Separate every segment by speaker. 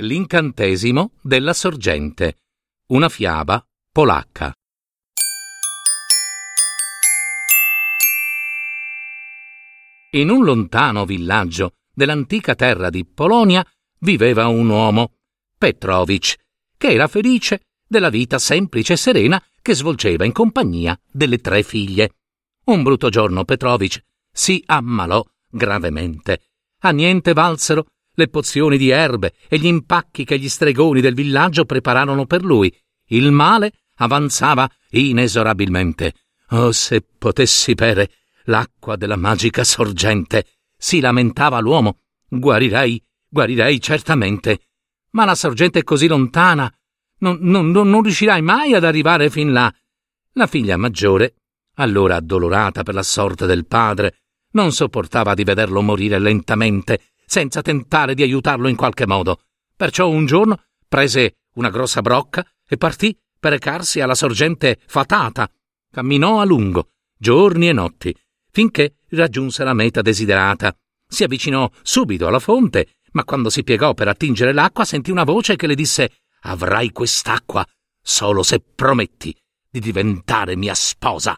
Speaker 1: L'incantesimo della sorgente. Una fiaba polacca. In un lontano villaggio dell'antica terra di Polonia viveva un uomo, Petrovich, che era felice della vita semplice e serena che svolgeva in compagnia delle tre figlie. Un brutto giorno Petrovich si ammalò gravemente. A niente valsero le pozioni di erbe e gli impacchi che gli stregoni del villaggio prepararono per lui. Il male avanzava inesorabilmente. Oh, se potessi bere l'acqua della magica sorgente! si lamentava l'uomo. Guarirei, guarirei certamente. Ma la sorgente è così lontana. Non, non, non riuscirai mai ad arrivare fin là. La figlia maggiore, allora addolorata per la sorte del padre, non sopportava di vederlo morire lentamente, senza tentare di aiutarlo in qualche modo. Perciò un giorno prese una grossa brocca e partì per recarsi alla sorgente fatata. Camminò a lungo, giorni e notti, finché raggiunse la meta desiderata. Si avvicinò subito alla fonte, ma quando si piegò per attingere l'acqua sentì una voce che le disse Avrai quest'acqua solo se prometti di diventare mia sposa.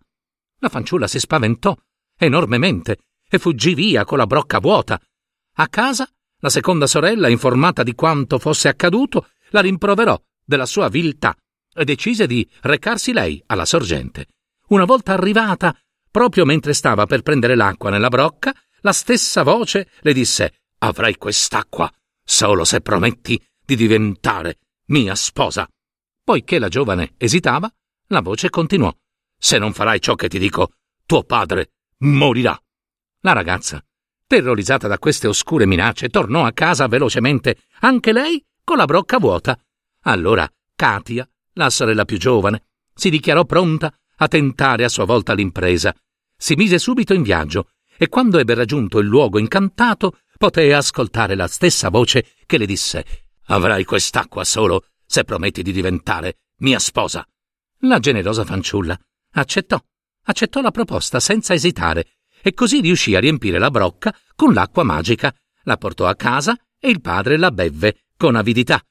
Speaker 1: La fanciulla si spaventò enormemente e fuggì via con la brocca vuota. A casa, la seconda sorella, informata di quanto fosse accaduto, la rimproverò della sua viltà e decise di recarsi lei alla sorgente. Una volta arrivata, proprio mentre stava per prendere l'acqua nella brocca, la stessa voce le disse Avrai quest'acqua solo se prometti di diventare mia sposa. Poiché la giovane esitava, la voce continuò Se non farai ciò che ti dico, tuo padre morirà. La ragazza, terrorizzata da queste oscure minacce, tornò a casa velocemente, anche lei con la brocca vuota. Allora Katia, la sorella più giovane, si dichiarò pronta a tentare a sua volta l'impresa. Si mise subito in viaggio e quando ebbe raggiunto il luogo incantato poté ascoltare la stessa voce che le disse Avrai quest'acqua solo se prometti di diventare mia sposa. La generosa fanciulla accettò, accettò la proposta senza esitare e così riuscì a riempire la brocca con l'acqua magica, la portò a casa e il padre la bevve con avidità.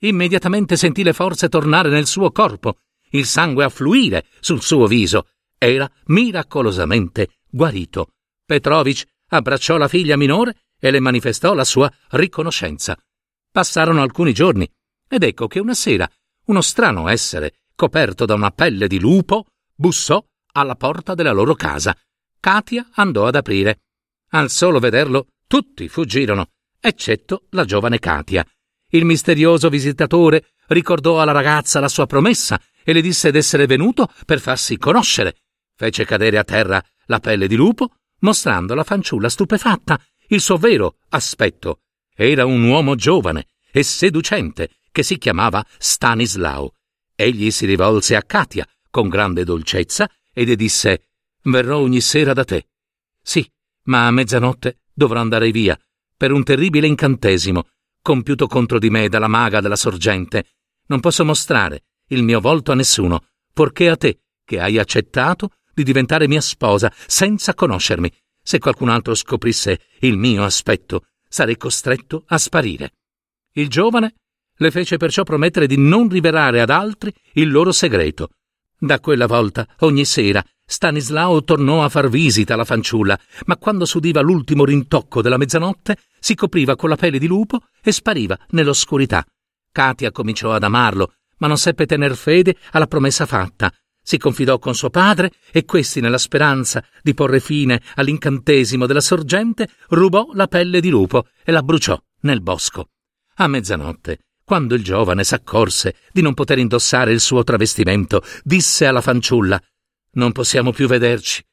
Speaker 1: Immediatamente sentì le forze tornare nel suo corpo, il sangue affluire sul suo viso. Era miracolosamente guarito. Petrovich abbracciò la figlia minore e le manifestò la sua riconoscenza. Passarono alcuni giorni ed ecco che una sera uno strano essere, coperto da una pelle di lupo, bussò alla porta della loro casa. Katia andò ad aprire. Al solo vederlo, tutti fuggirono, eccetto la giovane Katia. Il misterioso visitatore ricordò alla ragazza la sua promessa e le disse d'essere venuto per farsi conoscere. Fece cadere a terra la pelle di lupo, mostrando alla fanciulla stupefatta il suo vero aspetto. Era un uomo giovane e seducente che si chiamava Stanislao. Egli si rivolse a Katia con grande dolcezza e le disse Verrò ogni sera da te. Sì, ma a mezzanotte dovrò andare via per un terribile incantesimo compiuto contro di me dalla maga della sorgente. Non posso mostrare il mio volto a nessuno, porché a te, che hai accettato di diventare mia sposa senza conoscermi. Se qualcun altro scoprisse il mio aspetto, sarei costretto a sparire. Il giovane le fece perciò promettere di non rivelare ad altri il loro segreto. Da quella volta, ogni sera, Stanislao tornò a far visita alla fanciulla, ma quando s'udiva l'ultimo rintocco della mezzanotte, si copriva con la pelle di lupo e spariva nell'oscurità. Katia cominciò ad amarlo, ma non seppe tener fede alla promessa fatta. Si confidò con suo padre e questi, nella speranza di porre fine all'incantesimo della sorgente, rubò la pelle di lupo e la bruciò nel bosco. A mezzanotte, quando il giovane s'accorse di non poter indossare il suo travestimento, disse alla fanciulla Non possiamo più vederci.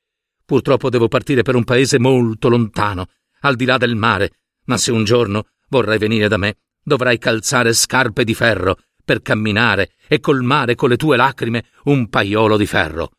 Speaker 1: Purtroppo devo partire per un paese molto lontano, al di là del mare, ma se un giorno vorrai venire da me, dovrai calzare scarpe di ferro per camminare e colmare con le tue lacrime un paiolo di ferro.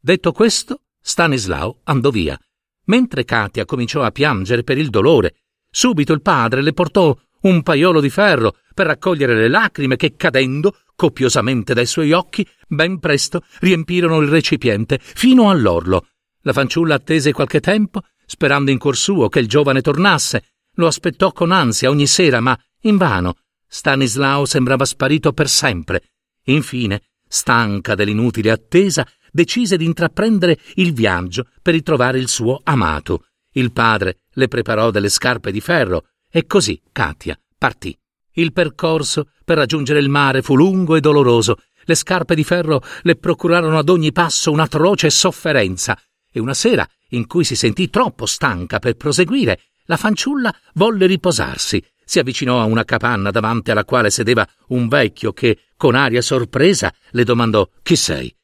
Speaker 1: Detto questo, Stanislao andò via, mentre Katia cominciò a piangere per il dolore. Subito il padre le portò un paiolo di ferro per raccogliere le lacrime che, cadendo copiosamente dai suoi occhi, ben presto riempirono il recipiente fino all'orlo. La fanciulla attese qualche tempo, sperando in cuor suo che il giovane tornasse. Lo aspettò con ansia ogni sera, ma invano. Stanislao sembrava sparito per sempre. Infine, stanca dell'inutile attesa, decise di intraprendere il viaggio per ritrovare il suo amato. Il padre le preparò delle scarpe di ferro e così Katia partì. Il percorso per raggiungere il mare fu lungo e doloroso. Le scarpe di ferro le procurarono ad ogni passo un'atroce sofferenza e una sera, in cui si sentì troppo stanca per proseguire, la fanciulla volle riposarsi. Si avvicinò a una capanna davanti alla quale sedeva un vecchio che, con aria sorpresa, le domandò Chi sei?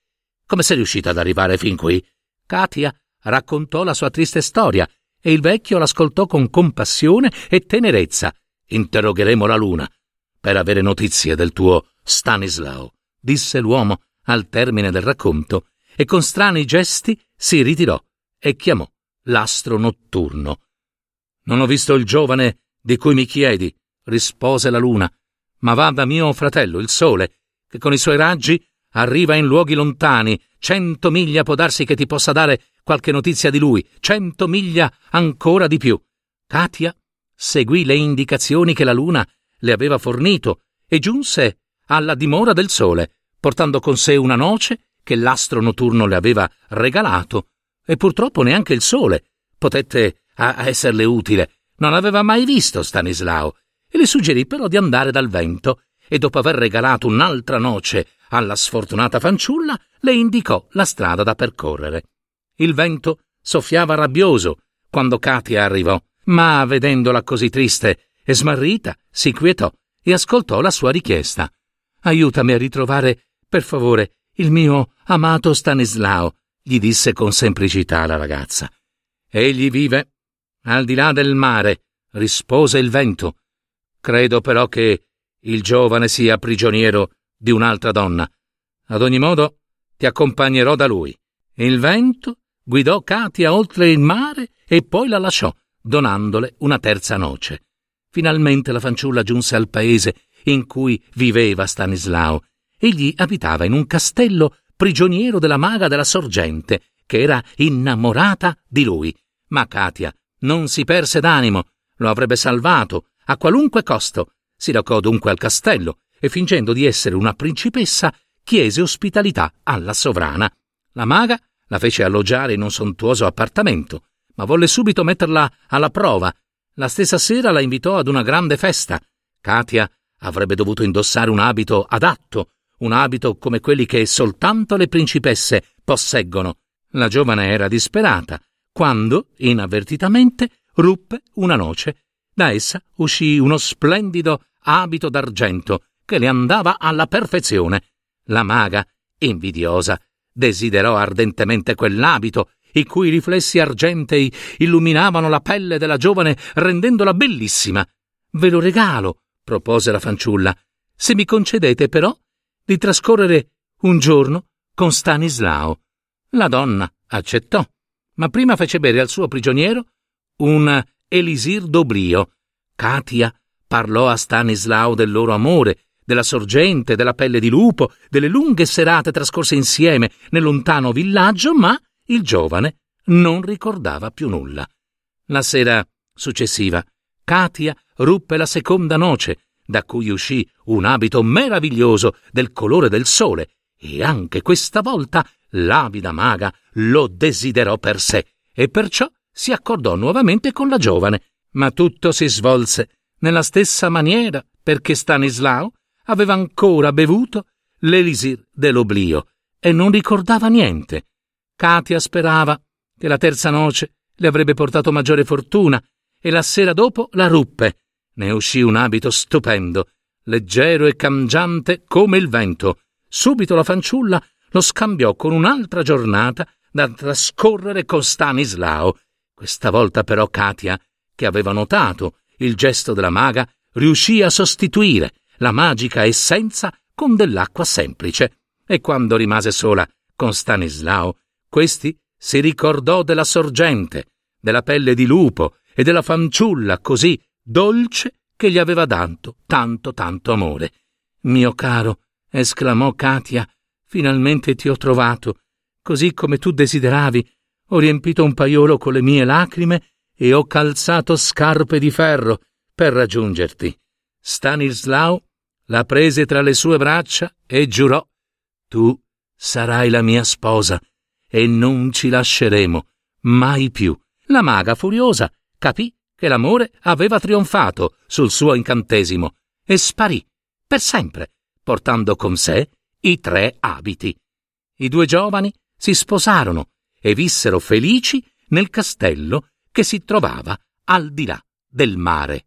Speaker 1: Come sei riuscita ad arrivare fin qui? Katia raccontò la sua triste storia e il vecchio l'ascoltò con compassione e tenerezza. Interrogheremo la luna per avere notizie del tuo Stanislao, disse l'uomo al termine del racconto, e con strani gesti si ritirò e chiamò l'astro notturno. Non ho visto il giovane di cui mi chiedi, rispose la luna, ma va da mio fratello, il sole, che con i suoi raggi arriva in luoghi lontani, cento miglia può darsi che ti possa dare qualche notizia di lui, cento miglia ancora di più. Katia seguì le indicazioni che la luna le aveva fornito e giunse alla dimora del sole, portando con sé una noce che l'astro notturno le aveva regalato, e purtroppo neanche il sole potette a esserle utile. Non aveva mai visto Stanislao e le suggerì però di andare dal vento e dopo aver regalato un'altra noce alla sfortunata fanciulla, le indicò la strada da percorrere. Il vento soffiava rabbioso quando Katia arrivò, ma vedendola così triste e smarrita, si quietò e ascoltò la sua richiesta. Aiutami a ritrovare, per favore, il mio amato Stanislao, gli disse con semplicità la ragazza. Egli vive al di là del mare, rispose il vento. Credo però che il giovane sia prigioniero di un'altra donna. Ad ogni modo, ti accompagnerò da lui. Il vento guidò Katia oltre il mare e poi la lasciò, donandole una terza noce. Finalmente la fanciulla giunse al paese in cui viveva Stanislao. Egli abitava in un castello prigioniero della maga della sorgente, che era innamorata di lui. Ma Katia non si perse d'animo, lo avrebbe salvato a qualunque costo. Si recò dunque al castello e fingendo di essere una principessa chiese ospitalità alla sovrana. La maga la fece alloggiare in un sontuoso appartamento, ma volle subito metterla alla prova. La stessa sera la invitò ad una grande festa. Katia avrebbe dovuto indossare un abito adatto, un abito come quelli che soltanto le principesse posseggono. La giovane era disperata, quando, inavvertitamente, ruppe una noce. Da essa uscì uno splendido abito d'argento che le andava alla perfezione. La maga, invidiosa, desiderò ardentemente quell'abito, i cui riflessi argentei illuminavano la pelle della giovane rendendola bellissima. Ve lo regalo, propose la fanciulla, se mi concedete però di trascorrere un giorno con Stanislao. La donna accettò, ma prima fece bere al suo prigioniero un elisir d'oblio. Katia parlò a Stanislao del loro amore della sorgente, della pelle di lupo, delle lunghe serate trascorse insieme nel lontano villaggio, ma il giovane non ricordava più nulla. La sera successiva, Katia ruppe la seconda noce, da cui uscì un abito meraviglioso del colore del sole, e anche questa volta l'avida maga lo desiderò per sé, e perciò si accordò nuovamente con la giovane. Ma tutto si svolse nella stessa maniera, perché Stanislao aveva ancora bevuto l'elisir dell'oblio e non ricordava niente. Katia sperava che la terza noce le avrebbe portato maggiore fortuna e la sera dopo la ruppe. Ne uscì un abito stupendo, leggero e cangiante come il vento. Subito la fanciulla lo scambiò con un'altra giornata da trascorrere con Stanislao. Questa volta però Katia, che aveva notato il gesto della maga, riuscì a sostituire la magica essenza con dell'acqua semplice, e quando rimase sola con Stanislao, questi si ricordò della sorgente, della pelle di lupo e della fanciulla così dolce che gli aveva dato tanto tanto amore. Mio caro, esclamò Katia, finalmente ti ho trovato, così come tu desideravi. Ho riempito un paiolo con le mie lacrime e ho calzato scarpe di ferro per raggiungerti. Stanislao la prese tra le sue braccia e giurò: Tu sarai la mia sposa e non ci lasceremo mai più. La maga furiosa capì che l'amore aveva trionfato sul suo incantesimo e sparì per sempre, portando con sé i tre abiti. I due giovani si sposarono e vissero felici nel castello che si trovava al di là del mare.